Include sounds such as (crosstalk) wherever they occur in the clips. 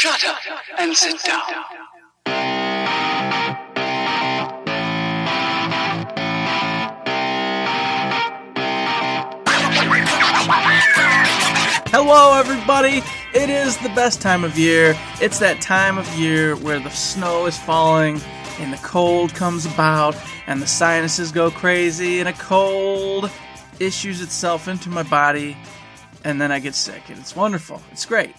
Shut up and sit down. Hello, everybody. It is the best time of year. It's that time of year where the snow is falling and the cold comes about and the sinuses go crazy and a cold issues itself into my body and then I get sick and it's wonderful. It's great.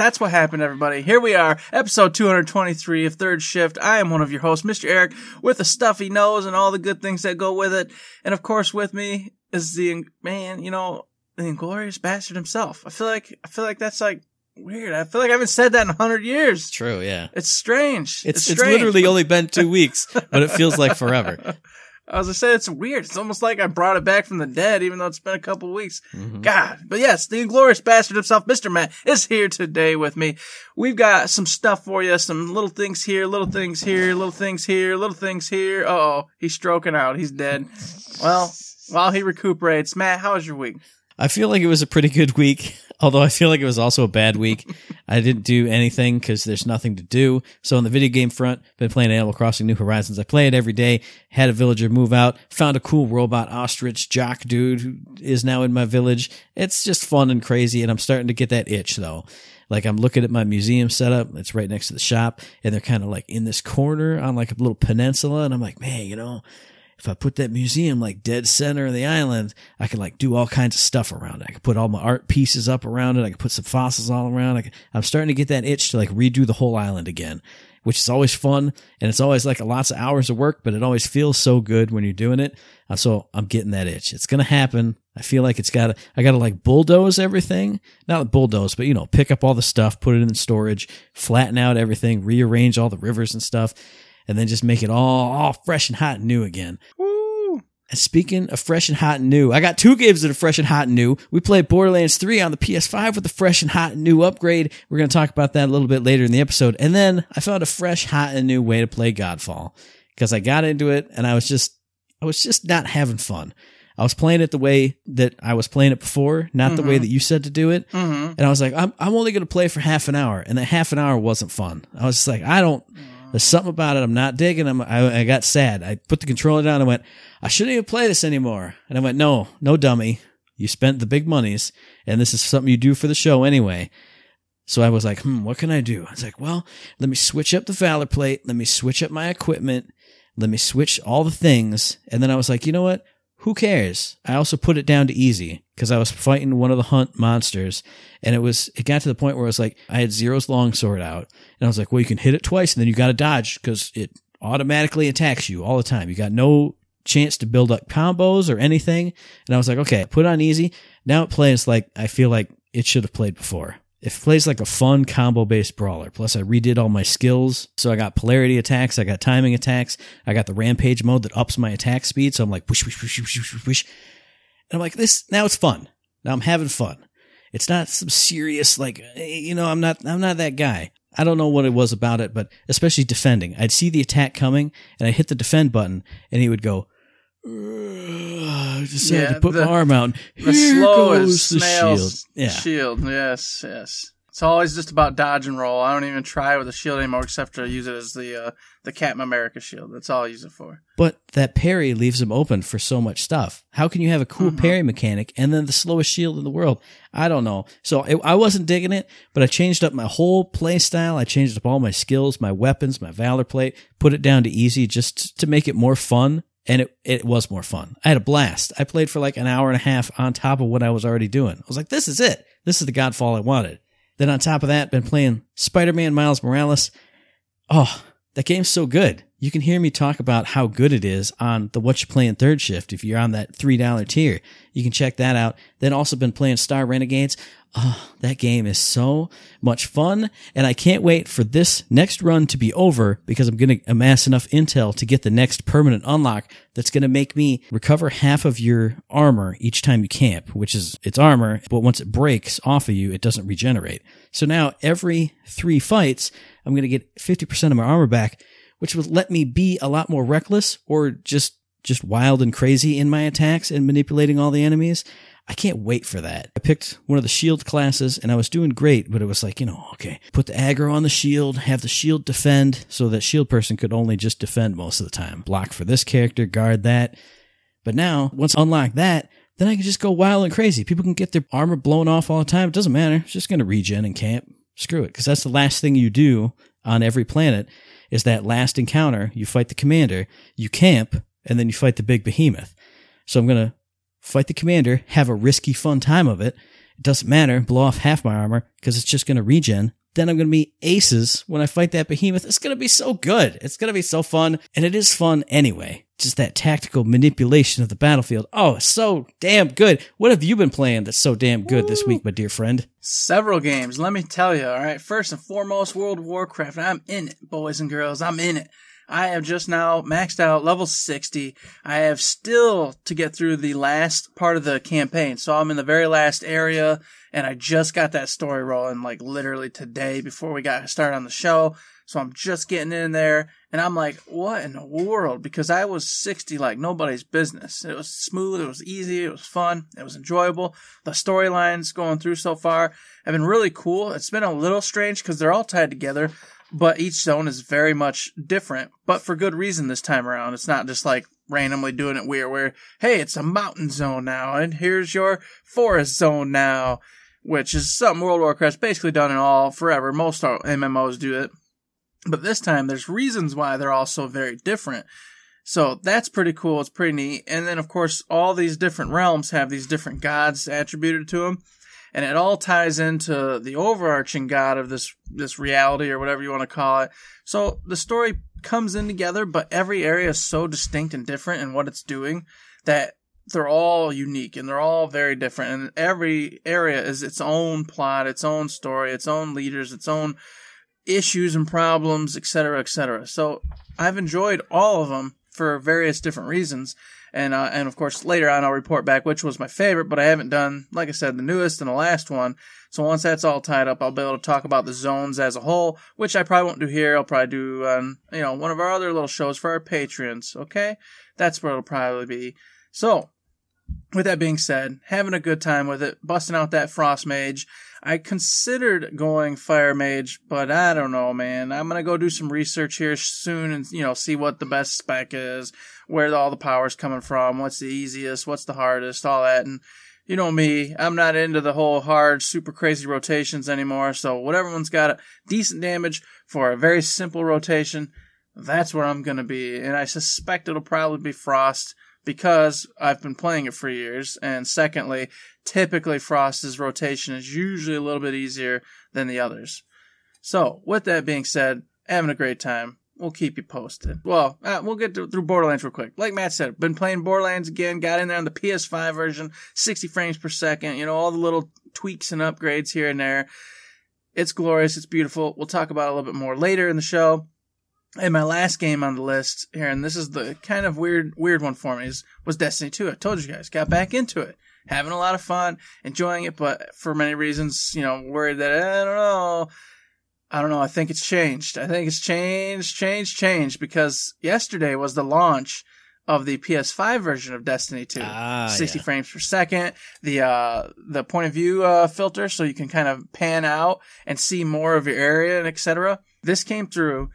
That's what happened, everybody. Here we are, episode 223 of Third Shift. I am one of your hosts, Mr. Eric, with a stuffy nose and all the good things that go with it. And of course, with me is the man, you know, the inglorious bastard himself. I feel like I feel like that's like weird. I feel like I haven't said that in a hundred years. True, yeah. It's strange. It's it's, strange. literally only been two (laughs) weeks, but it feels like forever. I said, it's weird. It's almost like I brought it back from the dead, even though it's been a couple weeks. Mm-hmm. God, but yes, the inglorious bastard himself, Mr. Matt, is here today with me. We've got some stuff for you, some little things here, little things here, little things here, little things here. Uh oh, he's stroking out. He's dead. Well, while he recuperates, Matt, how was your week? I feel like it was a pretty good week, although I feel like it was also a bad week. I didn't do anything because there's nothing to do. So on the video game front, been playing Animal Crossing New Horizons. I play it every day. Had a villager move out. Found a cool robot ostrich jock dude who is now in my village. It's just fun and crazy, and I'm starting to get that itch though. Like I'm looking at my museum setup. It's right next to the shop, and they're kind of like in this corner on like a little peninsula, and I'm like, man, you know if I put that museum like dead center of the island, I could like do all kinds of stuff around it. I could put all my art pieces up around it. I could put some fossils all around. I am starting to get that itch to like redo the whole island again, which is always fun. And it's always like lots of hours of work, but it always feels so good when you're doing it. Uh, so I'm getting that itch. It's going to happen. I feel like it's got to, I got to like bulldoze everything. Not bulldoze, but you know, pick up all the stuff, put it in storage, flatten out everything, rearrange all the rivers and stuff and then just make it all, all fresh and hot and new again. Woo! And speaking of fresh and hot and new, I got two games that are fresh and hot and new. We played Borderlands 3 on the PS5 with a fresh and hot and new upgrade. We're going to talk about that a little bit later in the episode. And then I found a fresh, hot and new way to play Godfall because I got into it and I was just, I was just not having fun. I was playing it the way that I was playing it before, not the way that you said to do it. Mm-hmm. And I was like, I'm, I'm only going to play for half an hour. And that half an hour wasn't fun. I was just like, I don't, there's something about it I'm not digging. I'm, I, I got sad. I put the controller down and went, I shouldn't even play this anymore. And I went, no, no dummy. You spent the big monies and this is something you do for the show anyway. So I was like, hmm, what can I do? I was like, well, let me switch up the Valorplate. Let me switch up my equipment. Let me switch all the things. And then I was like, you know what? Who cares? I also put it down to easy because I was fighting one of the hunt monsters and it was, it got to the point where I was like, I had Zero's longsword out and I was like, well, you can hit it twice and then you got to dodge because it automatically attacks you all the time. You got no chance to build up combos or anything. And I was like, okay, put on easy. Now it plays like I feel like it should have played before. It plays like a fun combo based brawler. Plus, I redid all my skills. So I got polarity attacks, I got timing attacks, I got the rampage mode that ups my attack speed. So I'm like, whoosh, whoosh, whoosh, whoosh, whoosh, whoosh. And I'm like, this, now it's fun. Now I'm having fun. It's not some serious, like, eh, you know, I'm not, I'm not that guy. I don't know what it was about it, but especially defending. I'd see the attack coming and I hit the defend button and he would go, (sighs) I decided Yeah, to put the- my arm out. Here slow goes the shield. Yeah. Shield. Yes, yes. It's always just about dodge and roll. I don't even try with the shield anymore, except to use it as the uh, the Captain America shield. That's all I use it for. But that parry leaves him open for so much stuff. How can you have a cool parry mechanic and then the slowest shield in the world? I don't know. So it, I wasn't digging it, but I changed up my whole play style. I changed up all my skills, my weapons, my valorplate, put it down to easy just to make it more fun. And it, it was more fun. I had a blast. I played for like an hour and a half on top of what I was already doing. I was like, this is it. This is the Godfall I wanted. Then on top of that, been playing Spider-Man Miles Morales. Oh, that game's so good. You can hear me talk about how good it is on the What You Playing Third Shift. If you're on that $3 tier, you can check that out. Then also been playing Star Renegades. Oh, that game is so much fun. And I can't wait for this next run to be over because I'm going to amass enough intel to get the next permanent unlock that's going to make me recover half of your armor each time you camp, which is it's armor, but once it breaks off of you, it doesn't regenerate. So now every three fights, I'm going to get 50% of my armor back, which would let me be a lot more reckless or just, just wild and crazy in my attacks and manipulating all the enemies. I can't wait for that. I picked one of the shield classes and I was doing great, but it was like, you know, okay, put the aggro on the shield, have the shield defend so that shield person could only just defend most of the time. Block for this character, guard that. But now, once I unlock that, then I can just go wild and crazy. People can get their armor blown off all the time. It doesn't matter. It's just going to regen and camp. Screw it. Because that's the last thing you do on every planet is that last encounter. You fight the commander, you camp, and then you fight the big behemoth. So I'm going to fight the commander, have a risky fun time of it. It doesn't matter, blow off half my armor because it's just going to regen. Then I'm going to be aces when I fight that behemoth. It's going to be so good. It's going to be so fun. And it is fun anyway. Just that tactical manipulation of the battlefield. Oh, so damn good. What have you been playing that's so damn good this week, my dear friend? Several games, let me tell you. All right, first and foremost, World Warcraft. I'm in it, boys and girls. I'm in it. I have just now maxed out level 60. I have still to get through the last part of the campaign. So I'm in the very last area and I just got that story rolling like literally today before we got started on the show. So I'm just getting in there and I'm like, what in the world? Because I was 60 like nobody's business. It was smooth. It was easy. It was fun. It was enjoyable. The storylines going through so far have been really cool. It's been a little strange because they're all tied together but each zone is very much different, but for good reason this time around. It's not just like randomly doing it weird where, hey, it's a mountain zone now, and here's your forest zone now, which is something World Warcraft's basically done in all forever. Most MMOs do it. But this time there's reasons why they're all so very different. So that's pretty cool. It's pretty neat. And then of course all these different realms have these different gods attributed to them and it all ties into the overarching god of this this reality or whatever you want to call it. So the story comes in together, but every area is so distinct and different in what it's doing that they're all unique and they're all very different. And every area is its own plot, its own story, its own leaders, its own issues and problems, etc., etc. So I've enjoyed all of them for various different reasons and uh, and of course later on I'll report back which was my favorite, but I haven't done like I said the newest and the last one. So once that's all tied up, I'll be able to talk about the zones as a whole, which I probably won't do here. I'll probably do um, you know one of our other little shows for our patrons. Okay, that's where it'll probably be. So with that being said, having a good time with it, busting out that frost mage. I considered going fire mage, but I don't know, man. I'm gonna go do some research here soon and you know see what the best spec is, where all the power's coming from, what's the easiest, what's the hardest, all that. And you know me, I'm not into the whole hard, super crazy rotations anymore. So whatever one's got a decent damage for a very simple rotation, that's where I'm gonna be. And I suspect it'll probably be frost because I've been playing it for years. And secondly, typically Frost's rotation is usually a little bit easier than the others. So, with that being said, having a great time. We'll keep you posted. Well, uh, we'll get to, through Borderlands real quick. Like Matt said, been playing Borderlands again, got in there on the PS5 version, 60 frames per second, you know, all the little tweaks and upgrades here and there. It's glorious, it's beautiful. We'll talk about it a little bit more later in the show. And my last game on the list here, and this is the kind of weird, weird one for me, is, was Destiny 2. I told you guys, got back into it. Having a lot of fun, enjoying it, but for many reasons, you know, worried that, I don't know, I don't know, I think it's changed. I think it's changed, changed, changed, because yesterday was the launch of the PS5 version of Destiny 2. Ah, 60 yeah. frames per second, the, uh, the point of view, uh, filter, so you can kind of pan out and see more of your area and etc. This came through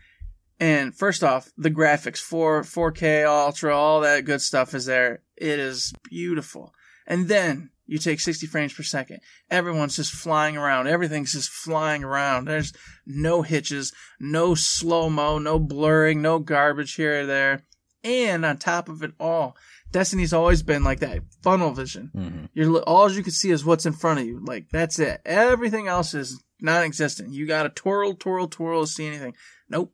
and first off, the graphics, 4 4K Ultra, all that good stuff is there. It is beautiful. And then you take 60 frames per second. Everyone's just flying around. Everything's just flying around. There's no hitches, no slow mo, no blurring, no garbage here or there. And on top of it all, Destiny's always been like that funnel vision. Mm-hmm. You're all you can see is what's in front of you. Like that's it. Everything else is non-existent. You got to twirl, twirl, twirl to see anything. Nope.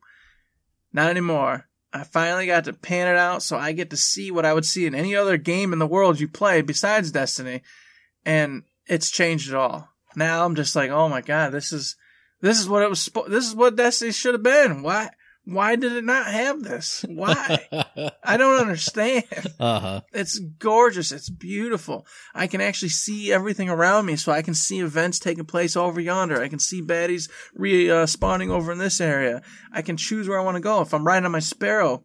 Not anymore. I finally got to pan it out so I get to see what I would see in any other game in the world you play besides Destiny. And it's changed it all. Now I'm just like, oh my god, this is, this is what it was, this is what Destiny should have been. Why, why did it not have this? Why? (laughs) I don't understand. uh huh. It's gorgeous. It's beautiful. I can actually see everything around me, so I can see events taking place over yonder. I can see baddies re uh, spawning over in this area. I can choose where I want to go. If I'm riding on my sparrow,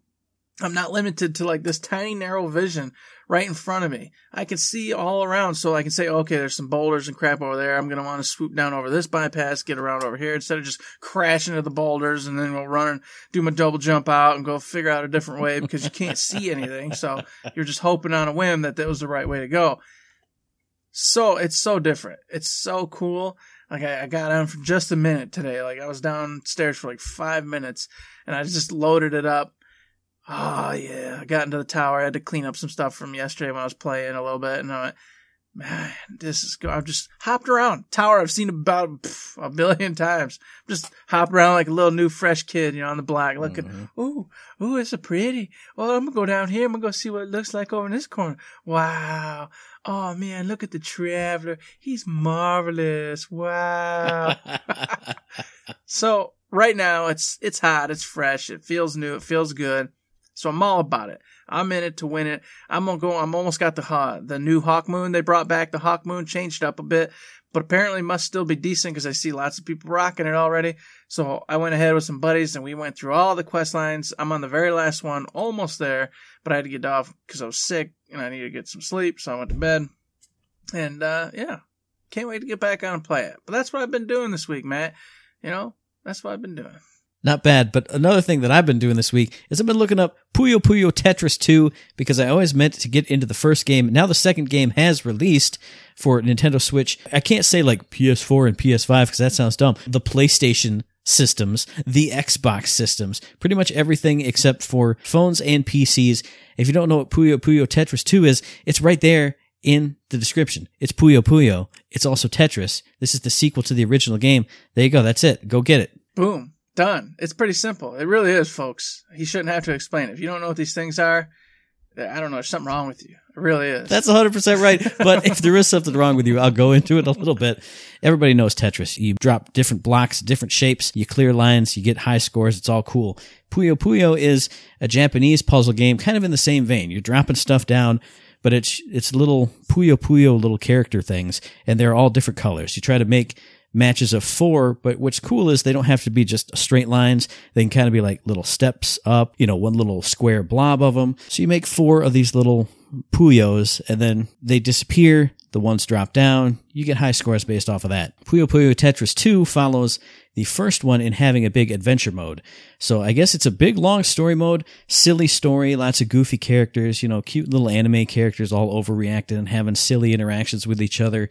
I'm not limited to like this tiny narrow vision right in front of me. I can see all around, so I can say, okay, there's some boulders and crap over there. I'm gonna want to swoop down over this bypass, get around over here instead of just crashing into the boulders and then we'll run and do my double jump out and go figure out a different way because you can't see (laughs) anything. So you're just hoping on a whim that that was the right way to go. So it's so different. It's so cool. Like I, I got on for just a minute today. Like I was downstairs for like five minutes and I just loaded it up oh yeah, I got into the tower. I had to clean up some stuff from yesterday when I was playing a little bit, and I went, man, this is good. I've just hopped around tower. I've seen about pff, a billion (laughs) times. Just hop around like a little new fresh kid, you know, on the block, looking. Mm-hmm. Ooh, ooh, it's a pretty. Well, I'm gonna go down here. I'm gonna go see what it looks like over in this corner. Wow. Oh man, look at the traveler. He's marvelous. Wow. (laughs) (laughs) so right now it's it's hot. It's fresh. It feels new. It feels good. So I'm all about it. I'm in it to win it. I'm gonna go. I'm almost got the the new Hawkmoon they brought back. The Hawkmoon changed up a bit, but apparently must still be decent because I see lots of people rocking it already. So I went ahead with some buddies and we went through all the quest lines. I'm on the very last one, almost there, but I had to get off because I was sick and I needed to get some sleep. So I went to bed. And uh, yeah, can't wait to get back on and play it. But that's what I've been doing this week, Matt. You know, that's what I've been doing. Not bad. But another thing that I've been doing this week is I've been looking up Puyo Puyo Tetris 2 because I always meant to get into the first game. Now the second game has released for Nintendo Switch. I can't say like PS4 and PS5 because that sounds dumb. The PlayStation systems, the Xbox systems, pretty much everything except for phones and PCs. If you don't know what Puyo Puyo Tetris 2 is, it's right there in the description. It's Puyo Puyo. It's also Tetris. This is the sequel to the original game. There you go. That's it. Go get it. Boom. Done. It's pretty simple. It really is, folks. He shouldn't have to explain it. If you don't know what these things are, I don't know. There's something wrong with you. It really is. That's 100% right. But if there is something wrong with you, I'll go into it a little bit. Everybody knows Tetris. You drop different blocks, different shapes, you clear lines, you get high scores. It's all cool. Puyo Puyo is a Japanese puzzle game, kind of in the same vein. You're dropping stuff down, but it's, it's little Puyo Puyo little character things, and they're all different colors. You try to make matches of four, but what's cool is they don't have to be just straight lines. They can kind of be like little steps up, you know, one little square blob of them. So you make four of these little Puyos and then they disappear. The ones drop down. You get high scores based off of that. Puyo Puyo Tetris 2 follows the first one in having a big adventure mode. So I guess it's a big long story mode, silly story, lots of goofy characters, you know, cute little anime characters all overreacted and having silly interactions with each other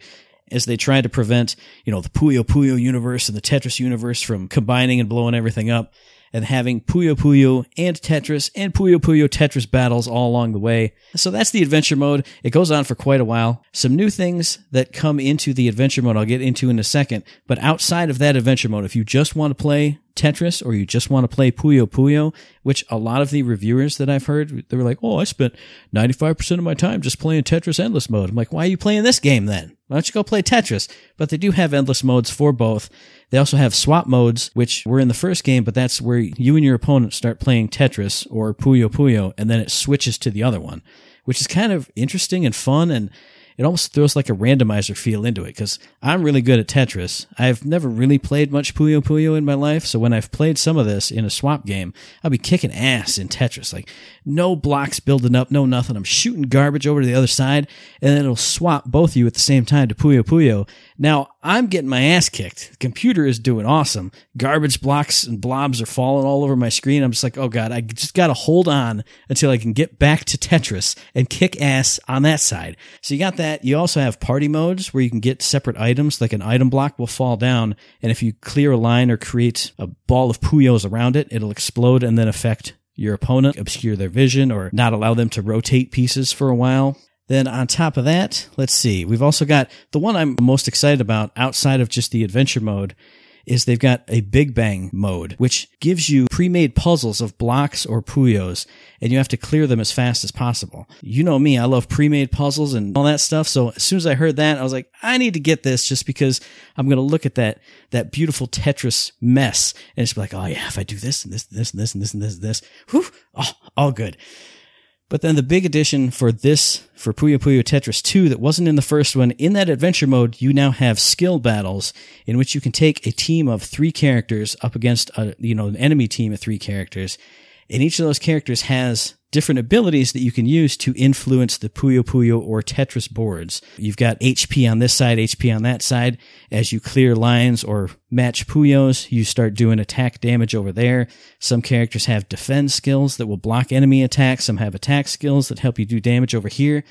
as they try to prevent, you know, the Puyo Puyo universe and the Tetris universe from combining and blowing everything up and having Puyo Puyo and Tetris and Puyo Puyo Tetris battles all along the way. So that's the adventure mode. It goes on for quite a while. Some new things that come into the adventure mode I'll get into in a second. But outside of that adventure mode, if you just want to play Tetris or you just want to play Puyo Puyo, which a lot of the reviewers that I've heard, they were like, oh, I spent 95% of my time just playing Tetris Endless Mode. I'm like, why are you playing this game then? Why don't you go play Tetris? But they do have endless modes for both. They also have swap modes, which were in the first game, but that's where you and your opponent start playing Tetris or Puyo Puyo, and then it switches to the other one, which is kind of interesting and fun. And it almost throws like a randomizer feel into it because I'm really good at Tetris. I've never really played much Puyo Puyo in my life, so when I've played some of this in a swap game, I'll be kicking ass in Tetris. Like no blocks building up, no nothing. I'm shooting garbage over to the other side, and then it'll swap both of you at the same time to Puyo Puyo. Now I'm getting my ass kicked. The computer is doing awesome. Garbage blocks and blobs are falling all over my screen. I'm just like, oh god, I just gotta hold on until I can get back to Tetris and kick ass on that side. So you got that that, you also have party modes where you can get separate items, like an item block will fall down, and if you clear a line or create a ball of puyos around it, it'll explode and then affect your opponent, obscure their vision, or not allow them to rotate pieces for a while. Then on top of that, let's see, we've also got the one I'm most excited about outside of just the adventure mode is they've got a Big Bang mode, which gives you pre-made puzzles of blocks or puyos, and you have to clear them as fast as possible. You know me, I love pre-made puzzles and all that stuff. So as soon as I heard that, I was like, I need to get this just because I'm going to look at that, that beautiful Tetris mess and just be like, oh yeah, if I do this and this and this and this and this and this and this, whew, oh, all good. But then the big addition for this, for Puyo Puyo Tetris 2 that wasn't in the first one, in that adventure mode, you now have skill battles in which you can take a team of three characters up against a, you know, an enemy team of three characters. And each of those characters has different abilities that you can use to influence the Puyo Puyo or Tetris boards. You've got HP on this side, HP on that side. As you clear lines or match Puyos, you start doing attack damage over there. Some characters have defense skills that will block enemy attacks. Some have attack skills that help you do damage over here.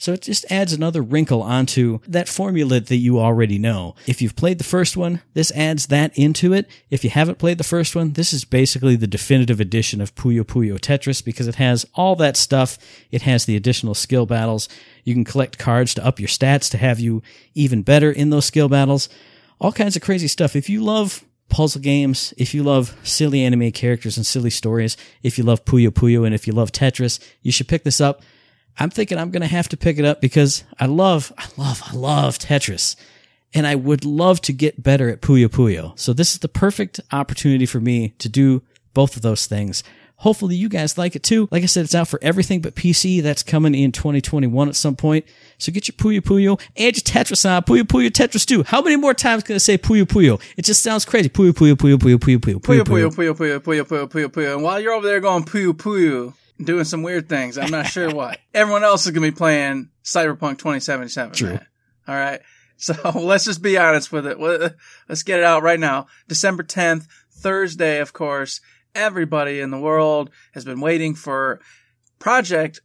So it just adds another wrinkle onto that formula that you already know. If you've played the first one, this adds that into it. If you haven't played the first one, this is basically the definitive edition of Puyo Puyo Tetris because it has all that stuff. It has the additional skill battles. You can collect cards to up your stats to have you even better in those skill battles. All kinds of crazy stuff. If you love puzzle games, if you love silly anime characters and silly stories, if you love Puyo Puyo and if you love Tetris, you should pick this up. I'm thinking I'm going to have to pick it up because I love, I love, I love Tetris. And I would love to get better at Puyo Puyo. So this is the perfect opportunity for me to do both of those things. Hopefully you guys like it too. Like I said, it's out for everything but PC. That's coming in 2021 at some point. So get your Puyo Puyo and your Tetris on. Puyo Puyo Tetris 2. How many more times can I say Puyo Puyo? It just sounds crazy. Puyo Puyo Puyo Puyo Puyo Puyo Puyo Puyo Puyo Puyo Puyo Puyo Puyo Puyo Puyo. And while you're over there going Puyo Puyo, doing some weird things. I'm not sure what. (laughs) Everyone else is going to be playing Cyberpunk 2077. True. man. All right. (laughs) So (laughs) let's just be honest with it. Let's get it out right now. December 10th, Thursday, of course. Everybody in the world has been waiting for Project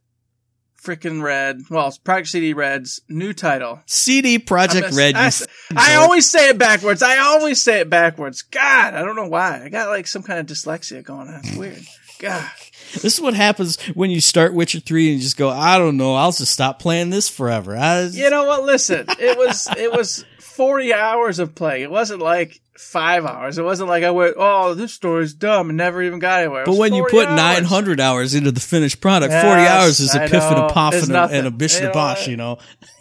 freaking Red. Well, it's Project CD Red's new title. CD Projekt I'm Red. I, I, always say it backwards. I always say it backwards. God, I don't know why. I got like some kind of dyslexia going on. It's weird. God. This is what happens when you start Witcher 3 and you just go, I don't know, I'll just stop playing this forever. I, You know what? Listen, it was it was forty hours of play. It wasn't like five hours. It wasn't like I went, oh, this story's dumb and never even got anywhere. But when you put hours. 900 hours into the finished product, Yes, 40 hours is a piff and a puff and a, and a bish and a bosh, you know?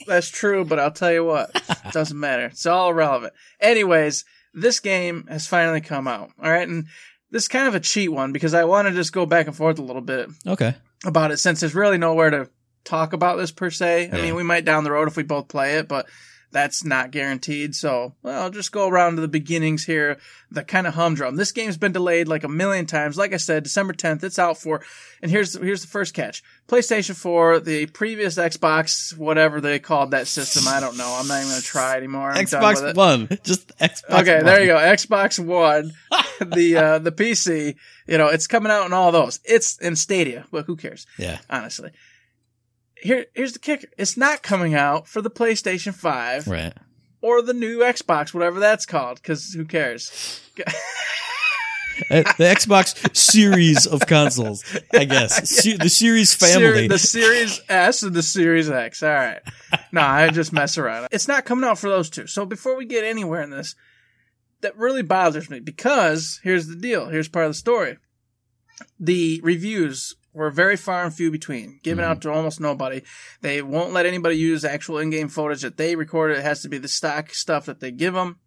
that's true, but I'll tell you what, it (laughs) doesn't matter. It's all irrelevant. Anyways, this game has finally come out. All right, and this is kind of a cheat one because I want to just go back and forth a little bit Okay. about it since there's really nowhere to talk about this per se. I Yeah. mean, we might down the road if we both play it, but that's not guaranteed. So, well, I'll just go around to the beginnings here, the kind of humdrum. This game's been delayed like a million times. Like I said, December 10th, it's out for, and here's, here's the first catch. PlayStation 4, the previous Xbox, whatever they called that system, I don't know. I'm not even going to try anymore. I'm Xbox. One. (laughs) Just Xbox Okay, One. there you go. Xbox One, (laughs) the uh, the PC. You know, it's coming out in all those. It's in Stadia, but who cares? Yeah. Honestly, here here's the kicker. It's not coming out for the PlayStation Five Right. or the new Xbox, whatever that's called. Because who cares? Uh, the Xbox series of consoles, I guess. (laughs) Se- the series family. The Series S and the Series X. All right. No, I just mess around. It's not coming out for those two. So before we get anywhere in this, that really bothers me because here's the deal. Here's part of the story. The reviews were very far and few between, given out to almost nobody. They won't let anybody use actual in-game footage that they recorded. It has to be the stock stuff that they give them.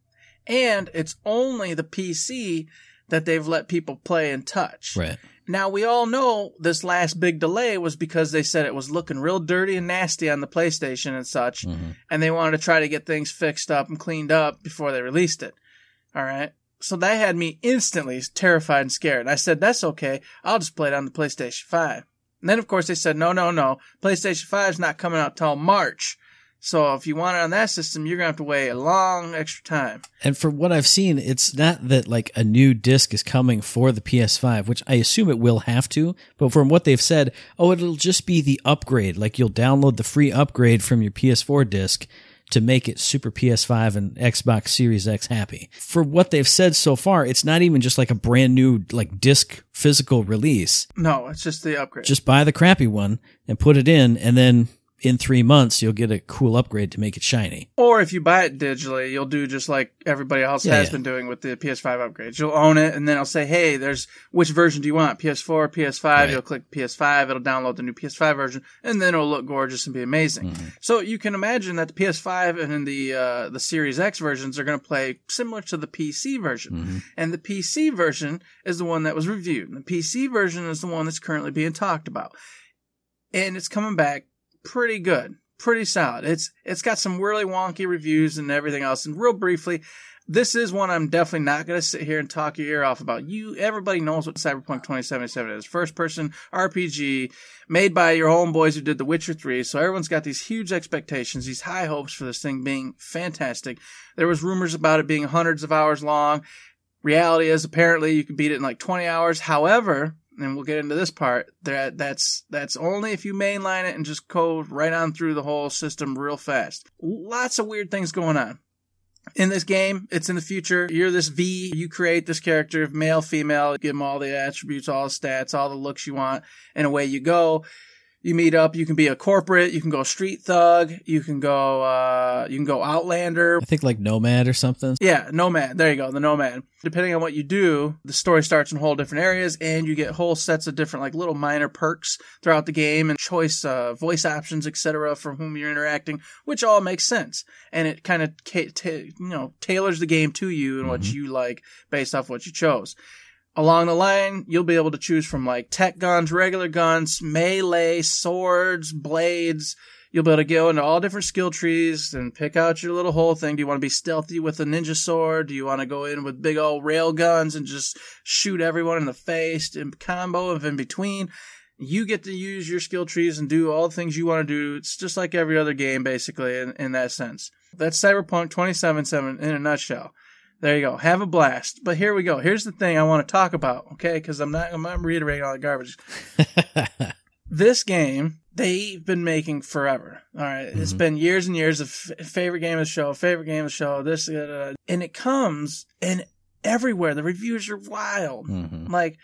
And it's only the PC that they've let people play and touch. right. Now we all know this last big delay was because they said it was looking real dirty and nasty on the PlayStation and such, Mhm. and they wanted to try to get things fixed up and cleaned up before they released it. All right. So that had me instantly terrified and scared. And I said, that's okay. I'll just play it on the PlayStation 5. And then of course they said, no, no, no. PlayStation 5 is not coming out till March. So if you want it on that system, you're going to have to wait a long extra time. And from what I've seen, it's not that like a new disc is coming for the PS5, which I assume it will have to. But from what they've said, oh, it'll just be the upgrade. Like you'll download the free upgrade from your PS4 disc to make it Super PS5 and Xbox Series X happy. For what they've said so far, it's not even just like a brand new like disc physical release. No, it's just the upgrade. Just buy the crappy one and put it in, and then in three months you'll get a cool upgrade to make it shiny. Or if you buy it digitally, you'll do just like everybody else Yeah, has yeah. been doing with the PS5 upgrades. You'll own it, and then it'll say, "Hey, there's which version do you want? PS4, PS5." Right. You'll click PS5. It'll download the new PS5 version, and then it'll look gorgeous and be amazing. Mm-hmm. So you can imagine that the PS5 and then the uh, the Series X versions are going to play similar to the PC version, Mm-hmm. and the PC version is the one that was reviewed. And the PC version is the one that's currently being talked about, and it's coming back pretty good, pretty solid. It's it's got some really wonky reviews and everything else. And real briefly, this is one I'm definitely not going to sit here and talk your ear off about. You, everybody knows what Cyberpunk 2077 is. First person RPG made by your homeboys who did The Witcher 3. So everyone's got these huge expectations, these high hopes for this thing being fantastic. There was rumors about it being hundreds of hours long. Reality is apparently you can beat it in like 20 hours. However, and we'll get into this part. That that's that's only if you mainline it and just code right on through the whole system real fast. Lots of weird things going on. In this game, it's in the future. You're this V. You create this character, male, female. Give them all the attributes, all the stats, all the looks you want, and away you go you meet up. You can be a corporate. You can go street thug. You can go. Uh, you can go outlander. I think like nomad or something. Yeah, nomad. There you go, the nomad. Depending on what you do, the story starts in whole different areas, and you get whole sets of different like little minor perks throughout the game and choice uh, voice options, etc. from whom you're interacting, which all makes sense, and it kind of ca- ta- you know tailors the game to you and mm-hmm. what you like based off what you chose. Along the line, you'll be able to choose from like tech guns, regular guns, melee, swords, blades. You'll be able to go into all different skill trees and pick out your little whole thing. Do you want to be stealthy with a ninja sword? Do you want to go in with big old rail guns and just shoot everyone in the face and combo of in between? You get to use your skill trees and do all the things you want to do. It's just like every other game, basically, in, in that sense. That's Cyberpunk 2077 in a nutshell. There you go. Have a blast. But here we go. Here's the thing I want to talk about, okay? Because I'm not, I'm not reiterating all the garbage. (laughs) this game, they've been making forever. All right? mm-hmm. It's been years and years of f- favorite game of the show, favorite game of the show, this, uh, and it comes and everywhere. The reviews are wild. Mm-hmm. Like,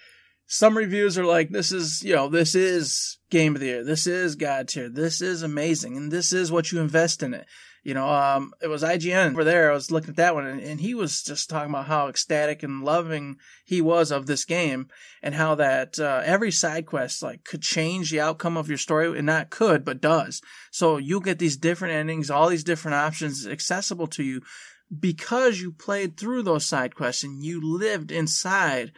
some reviews are like, this is, you know, this is game of the year. This is God tier. This is amazing. And this is what you invest in it. You know, um, it was IGN over there. I was looking at that one, and, and, he was just talking about how ecstatic and loving he was of this game, and how that uh, every side quest like could change the outcome of your story, and not could, but does. So you'll get these different endings, all these different options accessible to you because you played through those side quests and you lived inside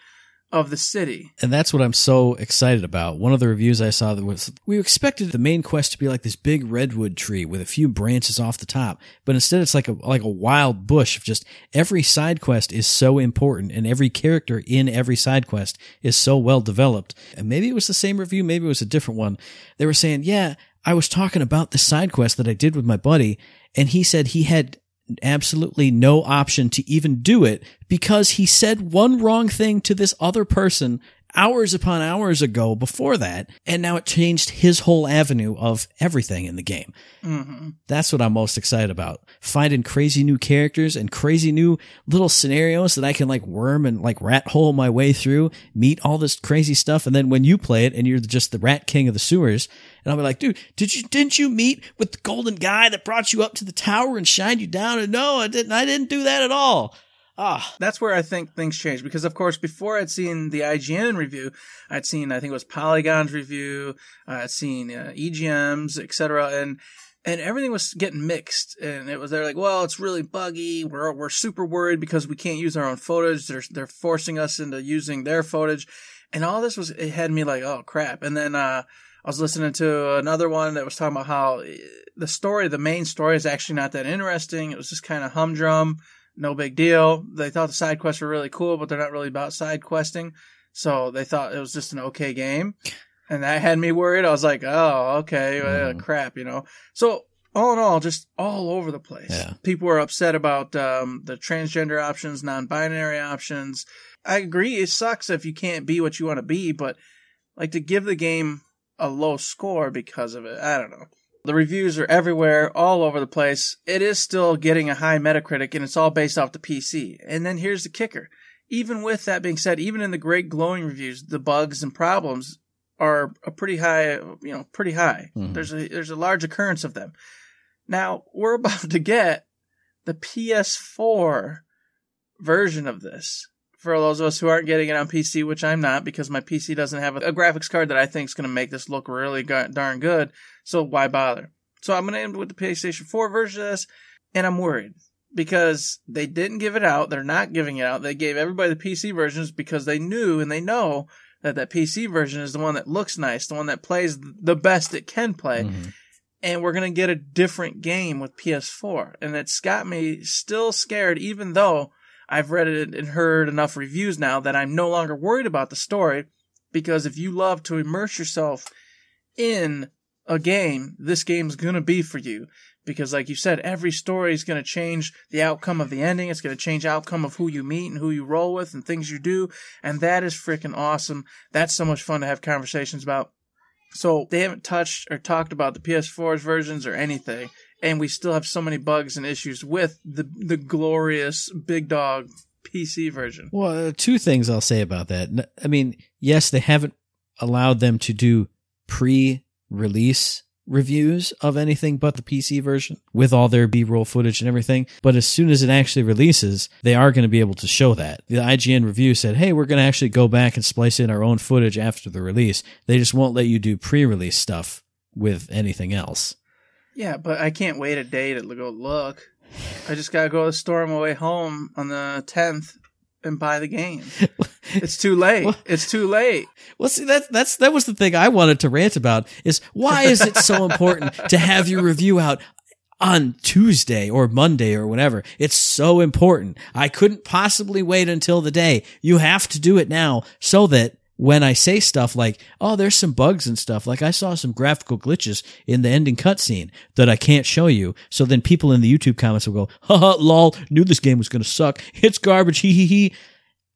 of the city. And that's what I'm so excited about. One of the reviews I saw that was we expected the main quest to be like this big redwood tree with a few branches off the top, but instead it's like a like a wild bush of just every side quest is so important and every character in every side quest is so well developed. And maybe it was the same review, maybe it was a different one. They were saying, "Yeah, I was talking about the side quest that I did with my buddy, and he said he had absolutely no option to even do it because he said one wrong thing to this other person hours upon hours ago before that, and now it changed his whole avenue of everything in the game. Mm-hmm. That's what I'm most excited about. Finding crazy new characters and crazy new little scenarios that I can like worm and like rat hole my way through, meet all this crazy stuff, and then when you play it and you're just the rat king of the sewers, and I'll be like, dude, did you didn't you meet with the golden guy that brought you up to the tower and shined you down? And no, I didn't. I didn't do that at all. Ah, that's where I think things changed because, of course, before I'd seen the IGN review, I'd seen I think it was Polygon's review, I'd seen uh, EGM's, etc., and and everything was getting mixed. And it was they're like, well, it's really buggy. We're we're super worried because we can't use our own footage. They're they're forcing us into using their footage, and all this was it had me like, oh crap. And then uh, I was listening to another one that was talking about how eh, the story, the main story, is actually not that interesting. It was just kind of humdrum no big deal. They thought the side quests were really cool, but they're not really about side questing. So they thought it was just an okay game. And that had me worried. I was like, oh, okay, mm. uh, crap, you know. So all in all, just all over the place. Yeah. People were upset about um, the transgender options, non-binary options. I agree. It sucks if you can't be what you want to be, but like to give the game a low score because of it, I don't know. The reviews are everywhere, all over the place. It is still getting a high Metacritic, and it's all based off the PC. And then here's the kicker. Even with that being said, even in the great glowing reviews, the bugs and problems are a pretty high, you know, pretty high. Mm-hmm. There's a there's a large occurrence of them. Now we're (laughs) about to get the PS4 version of this for those of us who aren't getting it on PC, which I'm not because my PC doesn't have a, graphics card that I think is going to make this look really darn good. So why bother? So I'm going to end with the PlayStation 4 version of this, and I'm worried because they didn't give it out. They're not giving it out. They gave everybody the PC versions because they knew and they know that that PC version is the one that looks nice, the one that plays the best it can play. Mm-hmm. and we're going to get a different game with PS4. And it's got me still scared, even though I've read it and heard enough reviews now that I'm no longer worried about the story. Because if you love to immerse yourself in a game, this game's to be for you. Because, like you said, every story is to change the outcome of the ending. It's to change outcome of who you meet and who you roll with and things you do. And that is freaking awesome. That's so much fun to have conversations about. So they haven't touched or talked about the PS4's versions or anything, and we still have so many bugs and issues with the the glorious big dog PC version. Well, uh, two things I'll say about that. I mean, yes, they haven't allowed them to do pre-release reviews of anything but the PC version with all their B-roll footage and everything. But as soon as it actually releases, they are going to be able to show that. The IGN review said, "Hey, we're going to actually go back and splice in our own footage after the release. They just won't let you do pre-release stuff with anything else." Yeah, but I can't wait a day to go look. I just gotta go to the store on my way home on the tenth and buy the game. (laughs) It's too late. It's too late. Well, see, that's that's that was the thing I wanted to rant about. Is why is it so important (laughs) to have your review out on Tuesday or Monday or whatever? It's so important. I couldn't possibly wait until the day. You have to do it now so that when I say stuff like, "Oh, there's some bugs and stuff," like I saw some graphical glitches in the ending cutscene that I can't show you, so then people in the YouTube comments will go, "Haha, lol, knew this game was gonna suck. (laughs) It's garbage. Hee hee hee."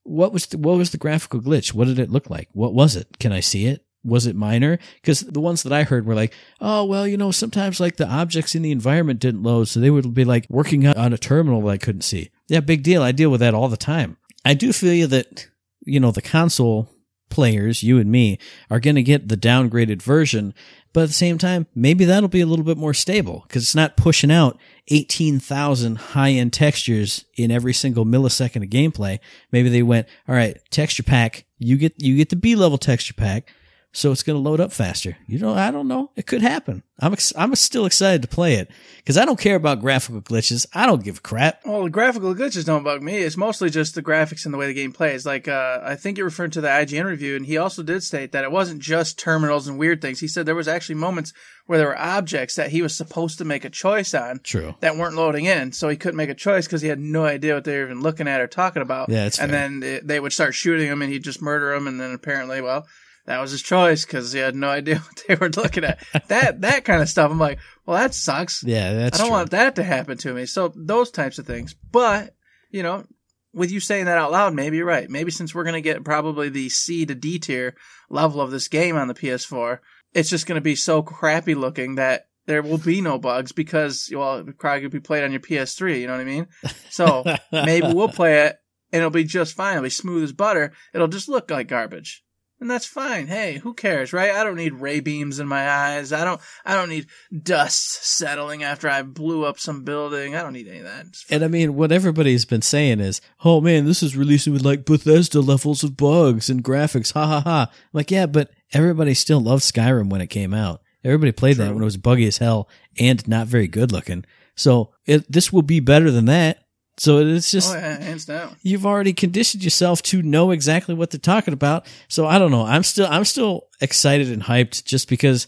what was the, what was the graphical glitch? What did it look like? What was it? Can I see it? Was it minor? Because the ones that I heard were like, oh well, you know, sometimes like the objects in the environment didn't load, so they would be like working on a terminal that I couldn't see. Yeah, big deal. I deal with that all the time. I do feel you that you know the console players, you and me, are going to get the downgraded version. But at the same time, maybe that'll be a little bit more stable because it's not pushing out 18,000 high end textures in every single millisecond of gameplay. Maybe they went, all right, texture pack, you get, you get the B level texture pack. So it's going to load up faster. You know, I don't know. It could happen. I'm, ex- I'm still excited to play it because I don't care about graphical glitches. I don't give a crap. Well, the graphical glitches don't bug me. It's mostly just the graphics and the way the game plays. Like, uh, I think you're referring to the IGN review, and he also did state that it wasn't just terminals and weird things. He said there was actually moments where there were objects that he was supposed to make a choice on True. that weren't loading in, so he couldn't make a choice because he had no idea what they were even looking at or talking about. Yeah, and fair. then it, they would start shooting him, and he'd just murder him, and then apparently, well, that was his choice because he had no (laughs) idea what they were looking at. that that kind of stuff. I'm like, well, that sucks. Yeah, that's I don't true. want that to happen to me. So those types of things. But you know, with you saying that out loud, maybe you're right. Maybe since we're gonna get probably the C to D tier level of this game on the PS4, it's just gonna be so crappy looking that there will be no bugs because well, it probably could be played on your PS3. You know what I mean? So (laughs) maybe we'll play it and it'll be just fine. It'll be smooth as butter. It'll just look like garbage. And that's fine. Hey, who cares, right? I don't need ray beams in my eyes. I don't I don't need dust settling after I blew up some building. I don't need any of that. And I mean, what everybody's been saying is, oh man, this is releasing with like Bethesda levels of bugs and graphics. Ha ha ha. Like, yeah, but everybody still loved Skyrim when it came out. Everybody played that when it was buggy as hell and not very good looking. So it, this will be better than that. So it's just, oh yeah, hands down. you've already conditioned yourself to know exactly what they're talking about. So I don't know. I'm still I'm still excited and hyped just because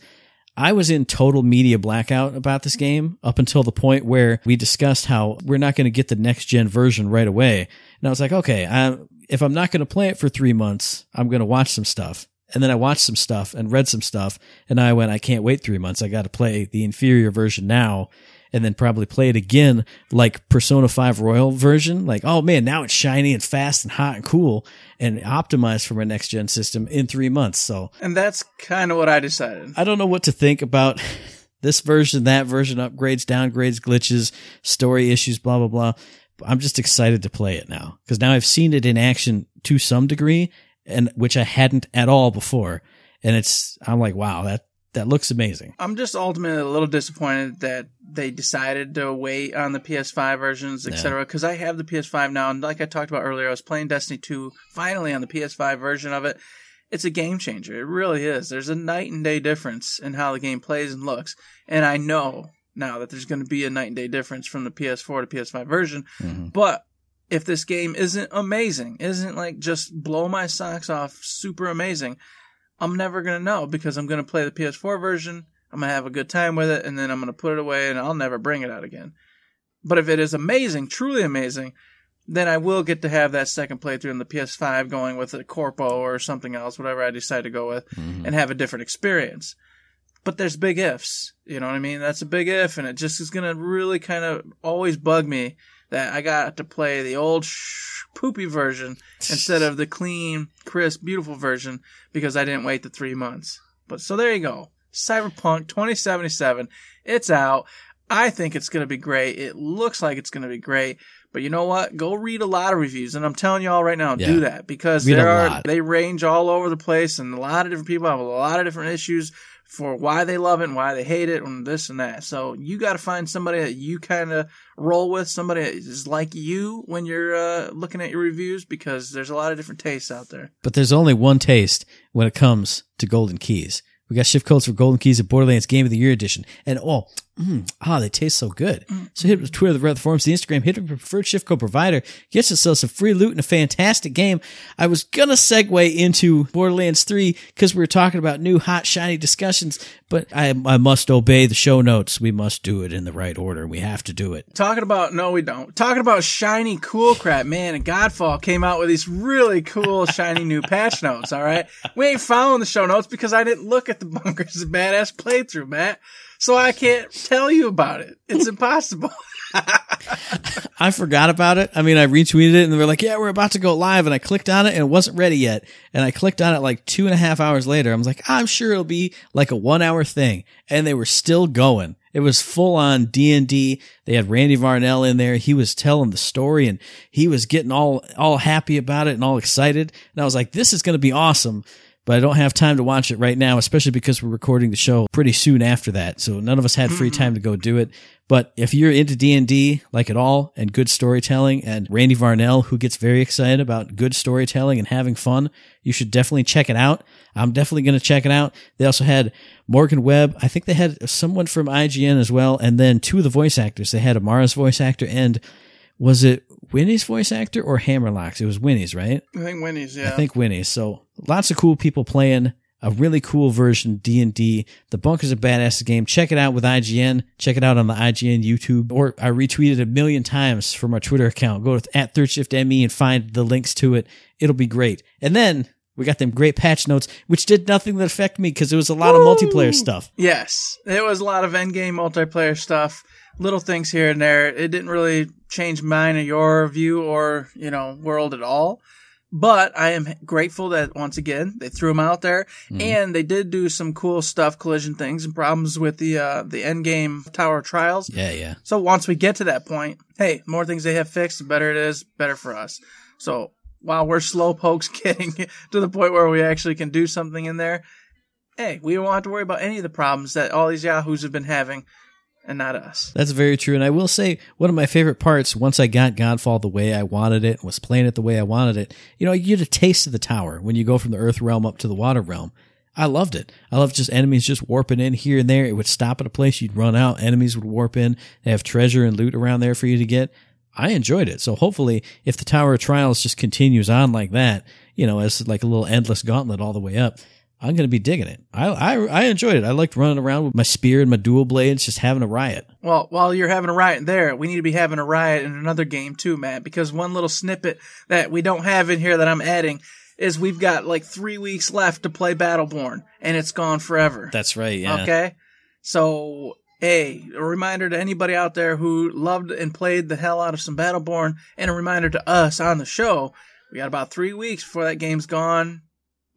I was in total media blackout about this game up until the point where we discussed how we're not going to get the next gen version right away. And I was like, okay, i if I'm not going to play it for three months, I'm going to watch some stuff. And then I watched some stuff and read some stuff, and I went, I can't wait three months. I got to play the inferior version now and then probably play it again like Persona 5 Royal version. Like, oh man, now it's shiny and fast and hot and cool and optimized for my next gen system in three months. So And that's kind of what I decided. I don't know what to think about (laughs) this version, that version, upgrades, downgrades, glitches, story issues, blah, blah, blah. I'm just excited to play it now because now I've seen it in action to some degree and which I hadn't at all before. And it's, I'm like, wow, that, that looks amazing. I'm just ultimately a little disappointed that they decided to wait on the PS5 versions, etc. Because I have the PS5 now, and like I talked about earlier, I was playing Destiny 2 finally on the PS5 version of it. It's a game changer. It really is. There's a night and day difference in how the game plays and looks, and I know now that there's going to be a night and day difference from the PS4 to PS5 version. Mm-hmm. But if this game isn't amazing, isn't like just blow my socks off, super amazing, I'm never gonna know because I'm gonna play the PS4 version. I'm gonna have a good time with it, and then I'm gonna put it away, and I'll never bring it out again. But if it is amazing, truly amazing, then I will get to have that second playthrough on the PS5 going with a Corpo or something else, whatever I decide to go with, mm-hmm. and have a different experience. But there's big ifs, you know what I mean? That's a big if, and it just is gonna really kind of always bug me that I got to play the old sh- poopy version instead of the clean, crisp, beautiful version because I didn't wait the three months. But so there you go. Cyberpunk 2077. It's out. I think it's going to be great. It looks like it's going to be great. But you know what? Go read a lot of reviews, and I'm telling you all right now, Yeah. do that because Read there are lot. they range all over the place, and a lot of different people have a lot of different issues for why they love it and why they hate it, and this and that. So you got to find somebody that you kind of roll with, somebody that is like you when you're uh, looking at your reviews, because there's a lot of different tastes out there. But there's only one taste when it comes to golden keys. We got shift codes for golden keys at Borderlands Game of the Year edition. And oh, mm, ah, they taste so good. So hit up the Twitter, the Reddit forums, the Instagram, hit up your preferred shift code provider, get yourself some free loot and a fantastic game. I was gonna segue into Borderlands 3 because we were talking about new hot shiny discussions, but I, I must obey the show notes. We must do it in the right order. We have to do it. Talking about no, we don't. Talking about shiny cool crap, man. And Godfall came out with these really cool (laughs) shiny new patch notes. All right, we ain't following the show notes because I didn't look at the (laughs) bunkers badass playthrough, Matt. So I can't tell you about it. It's impossible. (laughs) I forgot about it. I mean, I retweeted it and they were like, yeah, we're about to go live. And I clicked on it and it wasn't ready yet. And I clicked on it like two and a half hours later. I was like, I'm sure it'll be like a one hour thing. And they were still going. It was full on D and D. They had Randy Varnell in there. He was telling the story and he was getting all, all happy about it and all excited. And I was like, this is going to be awesome. But I don't have time to watch it right now, especially because we're recording the show pretty soon after that. So none of us had free mm-hmm. time to go do it. But if you're into D&D like at all and good storytelling and Randy Varnell who gets very excited about good storytelling and having fun, you should definitely check it out. I'm definitely going to check it out. They also had Morgan Webb. I think they had someone from IGN as well and then two of the voice actors. They had Amara's voice actor and was it Winnie's voice actor or Hammerlock's? It was Winnie's, right? I think Winnie's, yeah. I think Winnie's. So lots of cool people playing a really cool version of D&D. The Bunker's a badass game. Check it out with IGN. Check it out on the IGN YouTube. Or I retweeted a million times from our Twitter account. Go to at ThirdShiftME and find the links to it. It'll be great. And then we got them great patch notes, which did nothing that affect me because it was a lot of multiplayer stuff. Yes, it was a lot of endgame multiplayer stuff, little things here and there. It didn't really change mine or your view or you know world at all. But I am grateful that once again they threw them out there, and they did do some cool stuff, collision things, and problems with the uh, the end game tower trials. Yeah, yeah. So once we get to that point, hey, more things they have fixed, the better it is, better for us. So while we're slow pokes (laughs) getting to the point where we actually can do something in there, hey, we don't have to worry about any of the problems that all these yahoos have been having, and not us. That's very true. And I will say one of my favorite parts once I got Godfall the way I wanted it and was playing it the way I wanted it, you know, you get a taste of the tower when you go from the earth realm up to the water realm. I loved it. I loved just enemies just warping in here and there. It would stop at a place, you'd run out, enemies would warp in. They have treasure and loot around there for you to get. I enjoyed it. So hopefully if the Tower of Trials just continues on like that, you know, as like a little endless gauntlet all the way up, I'm going to be digging it. I, I, I enjoyed it. I liked running around with my spear and my dual blades, just having a riot. Well, while you're having a riot there, we need to be having a riot in another game too, Matt, because one little snippet that we don't have in here that I'm adding is we've got like three weeks left to play Battleborn, and it's gone forever. That's right. Yeah. Okay. So, hey, a reminder to anybody out there who loved and played the hell out of some Battleborn, and a reminder to us on the show. We got about three weeks before that game's gone.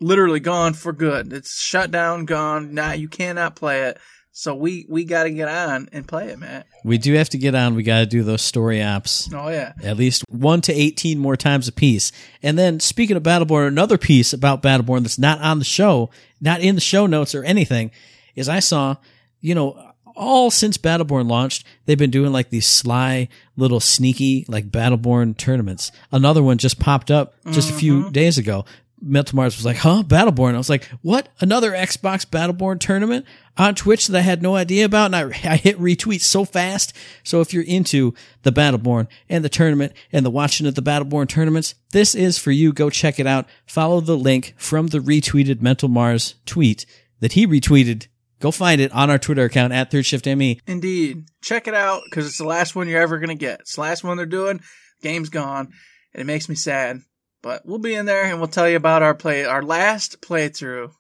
Literally gone for good. It's shut down, gone. Now you cannot play it. So we, we gotta get on and play it, Matt. We do have to get on. We got to do those story ops Oh yeah. at least one to 18 more times a piece. And then speaking of Battleborn, another piece about Battleborn that's not on the show, not in the show notes or anything, is I saw, you know, all since Battleborn launched, they've been doing like these sly little sneaky like Battleborn tournaments. Another one just popped up just a few mm-hmm. days ago. Mental Mars was like, huh? Battleborn. I was like, what? Another Xbox Battleborn tournament on Twitch that I had no idea about. And I, (laughs) I hit retweet so fast. So if you're into the Battleborn and the tournament and the watching of the Battleborn tournaments, this is for you. Go check it out. Follow the link from the retweeted Mental Mars tweet that he retweeted Go find it on our Twitter account at Third Shift ME. Indeed. Check it out because it's the last one you're ever going to get. It's the last one they're doing. Game's gone. And it makes me sad. But we'll be in there and we'll tell you about our play, our last playthrough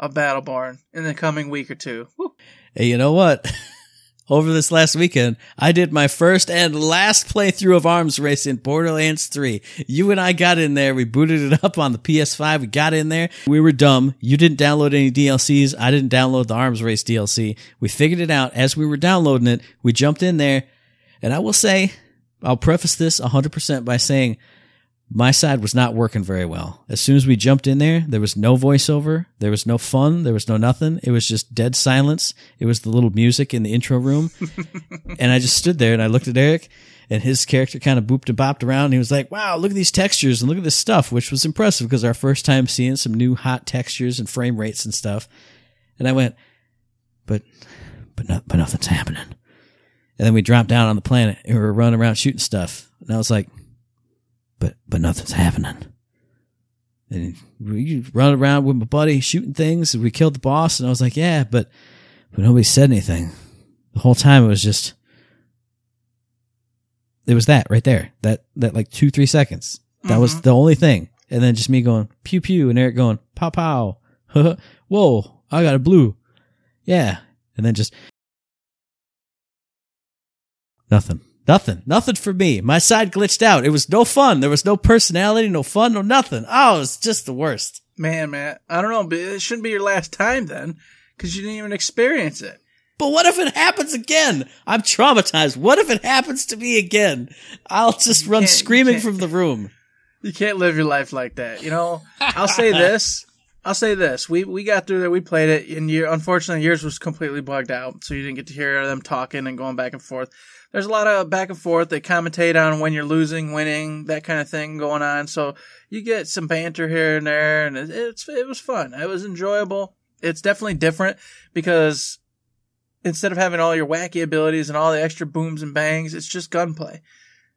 of Battleborn in the coming week or two. Woo. Hey, you know what? (laughs) Over this last weekend, I did my first and last playthrough of Arms Race in Borderlands 3. You and I got in there. We booted it up on the PS5. We got in there. We were dumb. You didn't download any DLCs. I didn't download the Arms Race DLC. We figured it out as we were downloading it. We jumped in there. And I will say, I'll preface this 100% by saying my side was not working very well. As soon as we jumped in there, there was no voiceover, there was no fun, there was no nothing. It was just dead silence. It was the little music in the intro room. (laughs) and I just stood there and I looked at Eric and his character kind of booped and bopped around and he was like, wow, look at these textures and look at this stuff, which was impressive because our first time seeing some new hot textures and frame rates and stuff. And I went, but, but not, but nothing's happening. And then we dropped down on the planet and we were running around shooting stuff. And I was like, but but nothing's happening. And we run around with my buddy shooting things. And we killed the boss, and I was like, yeah, but but nobody said anything. The whole time it was just it was that right there. That that like two three seconds. That was mm-hmm. the only thing. And then just me going pew pew, and Eric going pow pow. (laughs) Whoa, I got a blue. Yeah, and then just nothing. Nothing. Nothing for me. My side glitched out. It was no fun. There was no personality, no fun, no nothing. Oh, it was just the worst. Man, man, I don't know, but it shouldn't be your last time then because you didn't even experience it. But what if it happens again? I'm traumatized. What if it happens to me again? I'll just run screaming from the room. You can't live your life like that. You know, I'll say (laughs) this. I'll say this. We we got through there. We played it, and your unfortunately yours was completely bugged out, so you didn't get to hear them talking and going back and forth. There's a lot of back and forth. They commentate on when you're losing, winning, that kind of thing going on. So you get some banter here and there, and it, it's it was fun. It was enjoyable. It's definitely different because instead of having all your wacky abilities and all the extra booms and bangs, it's just gunplay.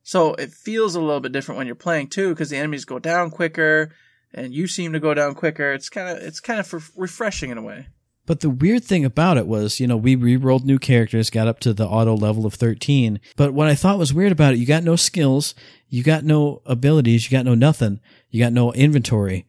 So it feels a little bit different when you're playing too, because the enemies go down quicker, and you seem to go down quicker. It's kind of it's kind of refreshing in a way. But the weird thing about it was, you know, we re-rolled new characters, got up to the auto level of 13. But what I thought was weird about it, you got no skills, you got no abilities, you got no nothing, you got no inventory,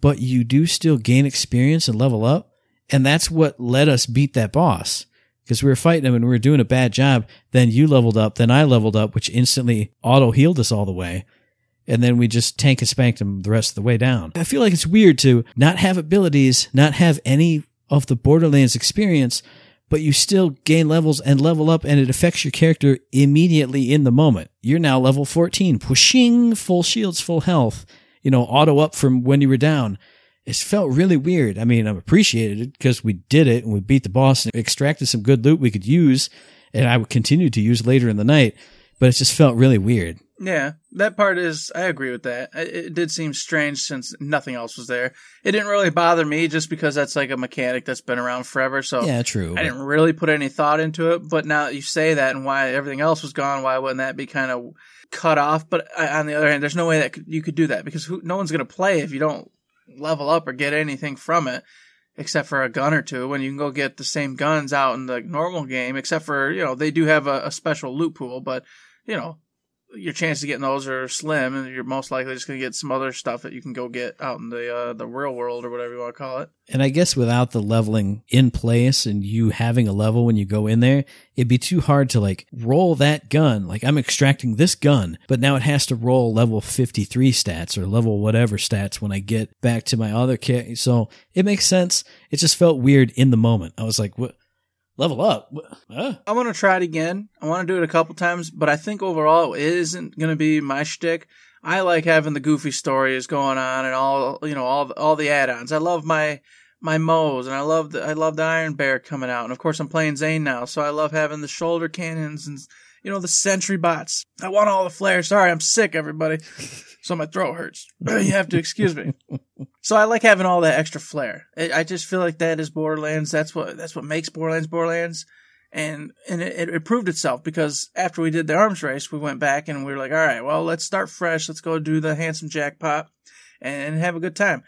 but you do still gain experience and level up. And that's what let us beat that boss. Because we were fighting him and we were doing a bad job. Then you leveled up, then I leveled up, which instantly auto healed us all the way and then we just tank and spanked him the rest of the way down. I feel like it's weird to not have abilities, not have any of the Borderlands experience, but you still gain levels and level up and it affects your character immediately in the moment. You're now level 14, pushing full shields, full health, you know, auto up from when you were down. It felt really weird. I mean, I'm appreciated it because we did it and we beat the boss and extracted some good loot we could use and I would continue to use later in the night, but it just felt really weird. Yeah, that part is. I agree with that. It, it did seem strange since nothing else was there. It didn't really bother me just because that's like a mechanic that's been around forever. So Yeah, true. I didn't really put any thought into it. But now that you say that and why everything else was gone, why wouldn't that be kind of cut off? But I, on the other hand, there's no way that could, you could do that because who, no one's going to play if you don't level up or get anything from it. Except for a gun or two, when you can go get the same guns out in the normal game. Except for you know they do have a, a special loot pool, but you know your chances of getting those are slim, and you're most likely just going to get some other stuff that you can go get out in the uh, the real world or whatever you want to call it. And I guess without the leveling in place and you having a level when you go in there, it'd be too hard to like roll that gun. Like I'm extracting this gun, but now it has to roll level 53 stats or level whatever stats when I get back to my other kit. So it makes sense. It just felt weird in the moment. I was like, what? Level up? I want to try it again. I want to do it a couple times, but I think overall it isn't going to be my shtick. I like having the goofy stories going on and all you know all the, all the add-ons. I love my my Moze and I love the I love the Iron Bear coming out, and of course I'm playing Zane now, so I love having the shoulder cannons and you know the sentry bots. I want all the flares. Sorry, I'm sick, everybody, (laughs) so my throat hurts. (clears throat) you have to excuse me. So I like having all that extra flair. I I just feel like that is Borderlands. That's what that's what makes Borderlands Borderlands. And and it, it proved itself because after we did the arms race, we went back and we were like, all right, well, let's start fresh. Let's go do the handsome jackpot and have a good time.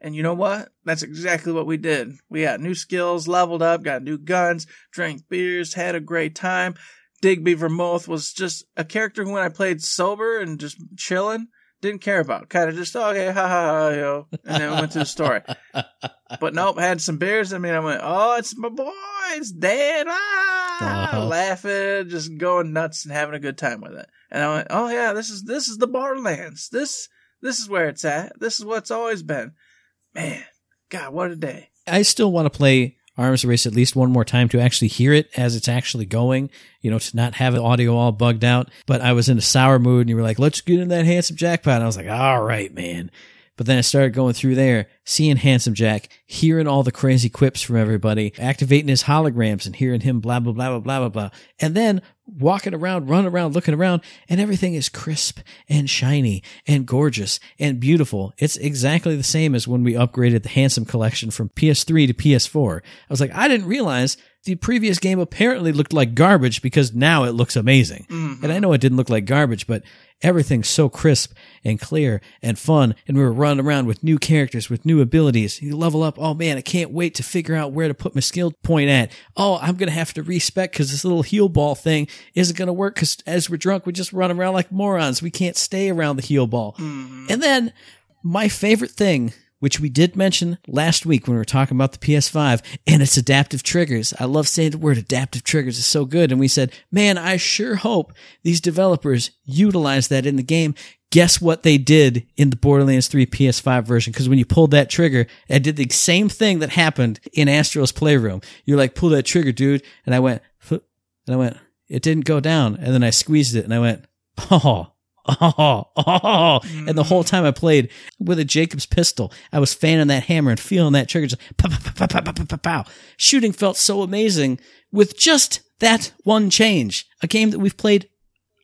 And you know what? That's exactly what we did. We got new skills, leveled up, got new guns, drank beers, had a great time. Digby Vermouth was just a character who, when I played sober and just chilling, didn't care about. Kind of just, okay, ha ha ha, yo. And then we went to the story. (laughs) But nope, had some beers. I mean, I went, oh, it's my boy, it's Dad, ah, Uh-huh. laughing, just going nuts and having a good time with it. And I went, oh yeah, this is this is the Barlands. This this is where it's at. This is what's always been. Man, God, what a day. I still want to play Arms Race at least one more time to actually hear it as it's actually going, you know, to not have the audio all bugged out. But I was in a sour mood and you were like, let's get in that handsome jackpot. And I was like, all right, man. But then I started going through there, seeing Handsome Jack, hearing all the crazy quips from everybody, activating his holograms and hearing him blah, blah, blah, blah, blah, blah, blah. And then walking around, running around, looking around, and everything is crisp and shiny and gorgeous and beautiful. It's exactly the same as when we upgraded the Handsome collection from PS3 to PS4. I was like, I didn't realize the previous game apparently looked like garbage because now it looks amazing. Mm-hmm. And I know it didn't look like garbage, but everything's so crisp and clear and fun. And we were running around with new characters, with new abilities. You level up. Oh man, I can't wait to figure out where to put my skill point at. Oh, I'm going to have to respec because this little heal ball thing isn't going to work because as we're drunk, we just run around like morons. We can't stay around the heal ball. Mm-hmm. And then my favorite thing, which we did mention last week when we were talking about the PS5 and its adaptive triggers. I love saying the word adaptive triggers is so good. And we said, man, I sure hope these developers utilize that in the game. Guess what they did in the Borderlands 3 PS5 version? Because when you pulled that trigger, I did the same thing that happened in Astro's Playroom. You're like, pull that trigger, dude. And I went, and I went, it didn't go down. And then I squeezed it and I went, oh, Oh, oh, oh. And the whole time I played with a Jakobs pistol, I was fanning that hammer and feeling that trigger just pow, pow, pow, pow, pow, pow, pow, pow. Shooting felt so amazing with just that one change. A game that we've played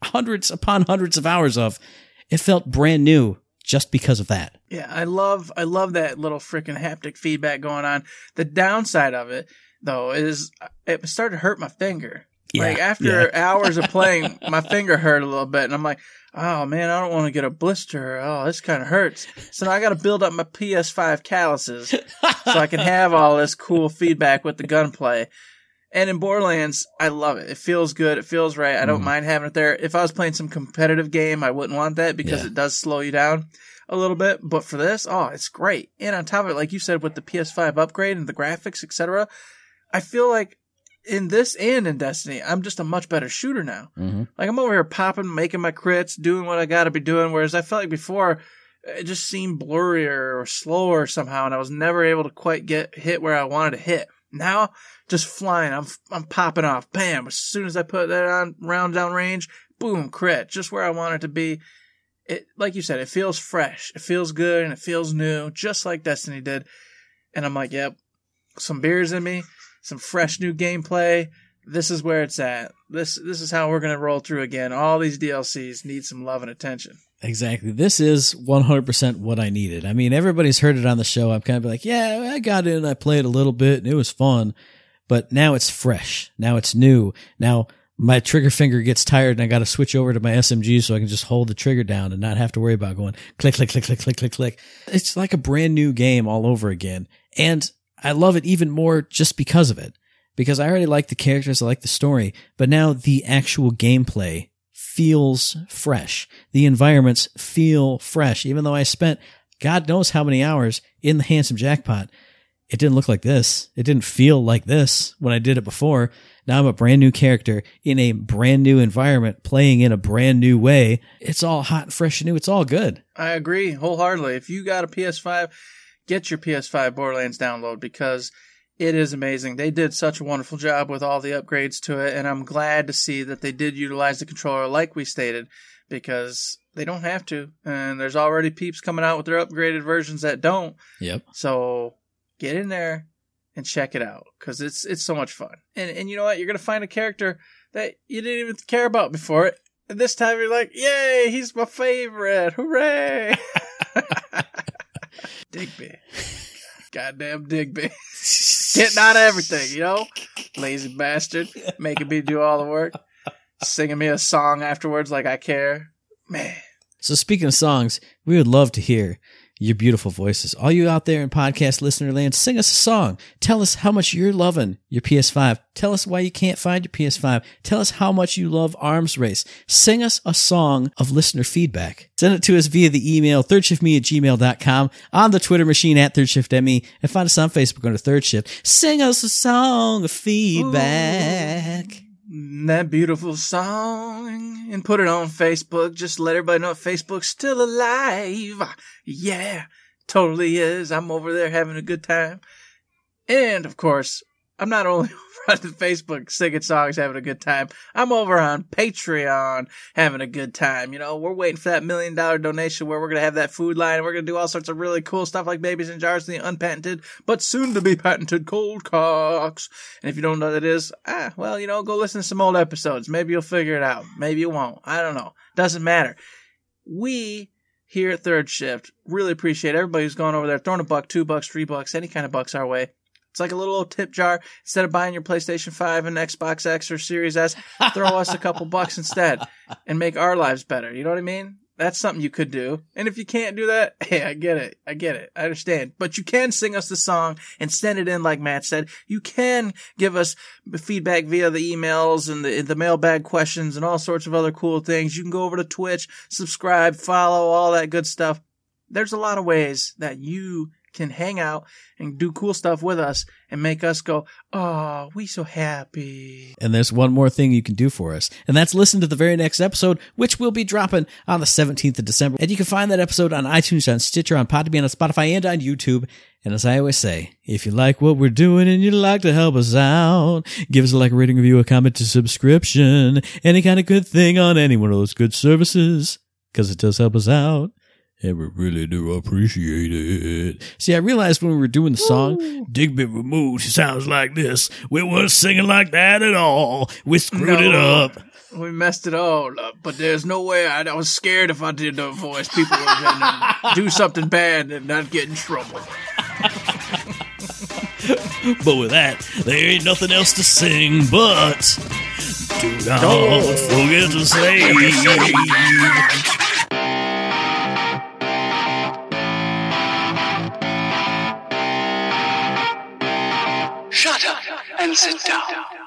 hundreds upon hundreds of hours of. It felt brand new just because of that. Yeah, I love I love that little freaking haptic feedback going on. The downside of it though is it started to hurt my finger. Yeah, like after hours of playing, (laughs) my finger hurt a little bit, and I'm like, oh man, I don't want to get a blister. Oh, this kind of hurts. So now I got to build up my PS5 calluses so I can have all this cool feedback with the gunplay. And in Borderlands, I love it. It feels good. It feels right. I don't Mhm. mind having it there. If I was playing some competitive game, I wouldn't want that because Yeah. it does slow you down a little bit. But for this, oh, it's great. And on top of it, like you said, with the PS5 upgrade and the graphics, etc., I feel like in this and in Destiny, I'm just a much better shooter now. Mm-hmm. Like I'm over here popping, making my crits, doing what I got to be doing. Whereas I felt like before, it just seemed blurrier or slower somehow, and I was never able to quite get hit where I wanted to hit. Now, just flying, I'm I'm popping off, bam! As soon as I put that on round down range, boom, crit, just where I want it to be. It like you said, it feels fresh, it feels good, and it feels new, just like Destiny did. And I'm like, yep, some beers in me, some fresh new gameplay. This is where it's at. This this is how we're gonna roll through again. All these DLCs need some love and attention. Exactly. This is 100% what I needed. I mean, everybody's heard it on the show. I'm kind of like, yeah, I got in, I played a little bit, and it was fun. But now it's fresh. Now it's new. Now my trigger finger gets tired and I got to switch over to my SMG so I can just hold the trigger down and not have to worry about going click, click, click, click, click, click, click. It's like a brand new game all over again. And I love it even more just because of it. Because I already like the characters, I like the story, but now the actual gameplay feels fresh. The environments feel fresh. Even though I spent God knows how many hours in the handsome jackpot, it didn't look like this. It didn't feel like this when I did it before. Now I'm a brand new character in a brand new environment, playing in a brand new way. It's all hot and fresh and new. It's all good. I agree wholeheartedly. If you got a PS5, get your PS5 Borderlands download because it is amazing. They did such a wonderful job with all the upgrades to it, and I'm glad to see that they did utilize the controller like we stated because they don't have to. And there's already peeps coming out with their upgraded versions that don't. Yep. So get in there and check it out because it's it's so much fun. And and you know what? You're gonna find a character that you didn't even care about before. And this time you're like, yay, he's my favorite. Hooray. (laughs) (laughs) Digby. Goddamn Digby. (laughs) Getting out of everything, you know? Lazy bastard. Making me do all the work. Singing me a song afterwards like I care. Man. So speaking of songs, we would love to hear your beautiful voices. All you out there in podcast listener land, sing us a song. Tell us how much you're loving your PS5. Tell us why you can't find your PS5. Tell us how much you love Arms Race. Sing us a song of listener feedback. Send it to us via the email thirdshiftme at gmail.com, on the Twitter machine at thirdshiftme, and find us on Facebook under Third Shift. Sing us a song of feedback. Mm, that beautiful song and put it on Facebook. Just let everybody know Facebook's still alive. Yeah, totally is. I'm over there having a good time. And of course, I'm not only (laughs) on (laughs) Facebook singing songs, having a good time. I'm over on Patreon having a good time. You know, we're waiting for that million dollar donation where we're going to have that food line. We're going to do all sorts of really cool stuff like babies in jars and the unpatented, but soon to be patented cold cocks. And if you don't know what that is, ah, well, you know, go listen to some old episodes. Maybe you'll figure it out. Maybe you won't. I don't know. Doesn't matter. We here at Third Shift really appreciate everybody who's gone over there, throwing a buck, two bucks, three bucks, any kind of bucks our way. It's like a little old tip jar. Instead of buying your PlayStation 5 and Xbox X or Series S, throw us a couple (laughs) bucks instead and make our lives better. You know what I mean? That's something you could do. And if you can't do that, (laughs) hey, I get it. I get it. I understand. But you can sing us the song and send it in like Matt said. You can give us feedback via the emails and the, the mailbag questions and all sorts of other cool things. You can go over to Twitch, subscribe, follow, all that good stuff. There's a lot of ways that you can hang out and do cool stuff with us and make us go, oh, we so happy. And there's one more thing you can do for us, and that's listen to the very next episode, which will be dropping on the 17th of December. And you can find that episode on iTunes, on Stitcher, on Podbean, on Spotify, and on YouTube. And as I always say, if you like what we're doing and you'd like to help us out, give us a like, a rating, review, a comment, a subscription, any kind of good thing on any one of those good services, because it does help us out. And we really do appreciate it. See, I realized when we were doing the song, Digby Vermouth sounds like this. We weren't singing like that at all. We screwed it up. We messed it all up, but there's no way. I, I was scared if I did the voice, people were going (laughs) to do something bad and not get in trouble. (laughs) But with that, there ain't nothing else to sing but do not forget to save. And sit down.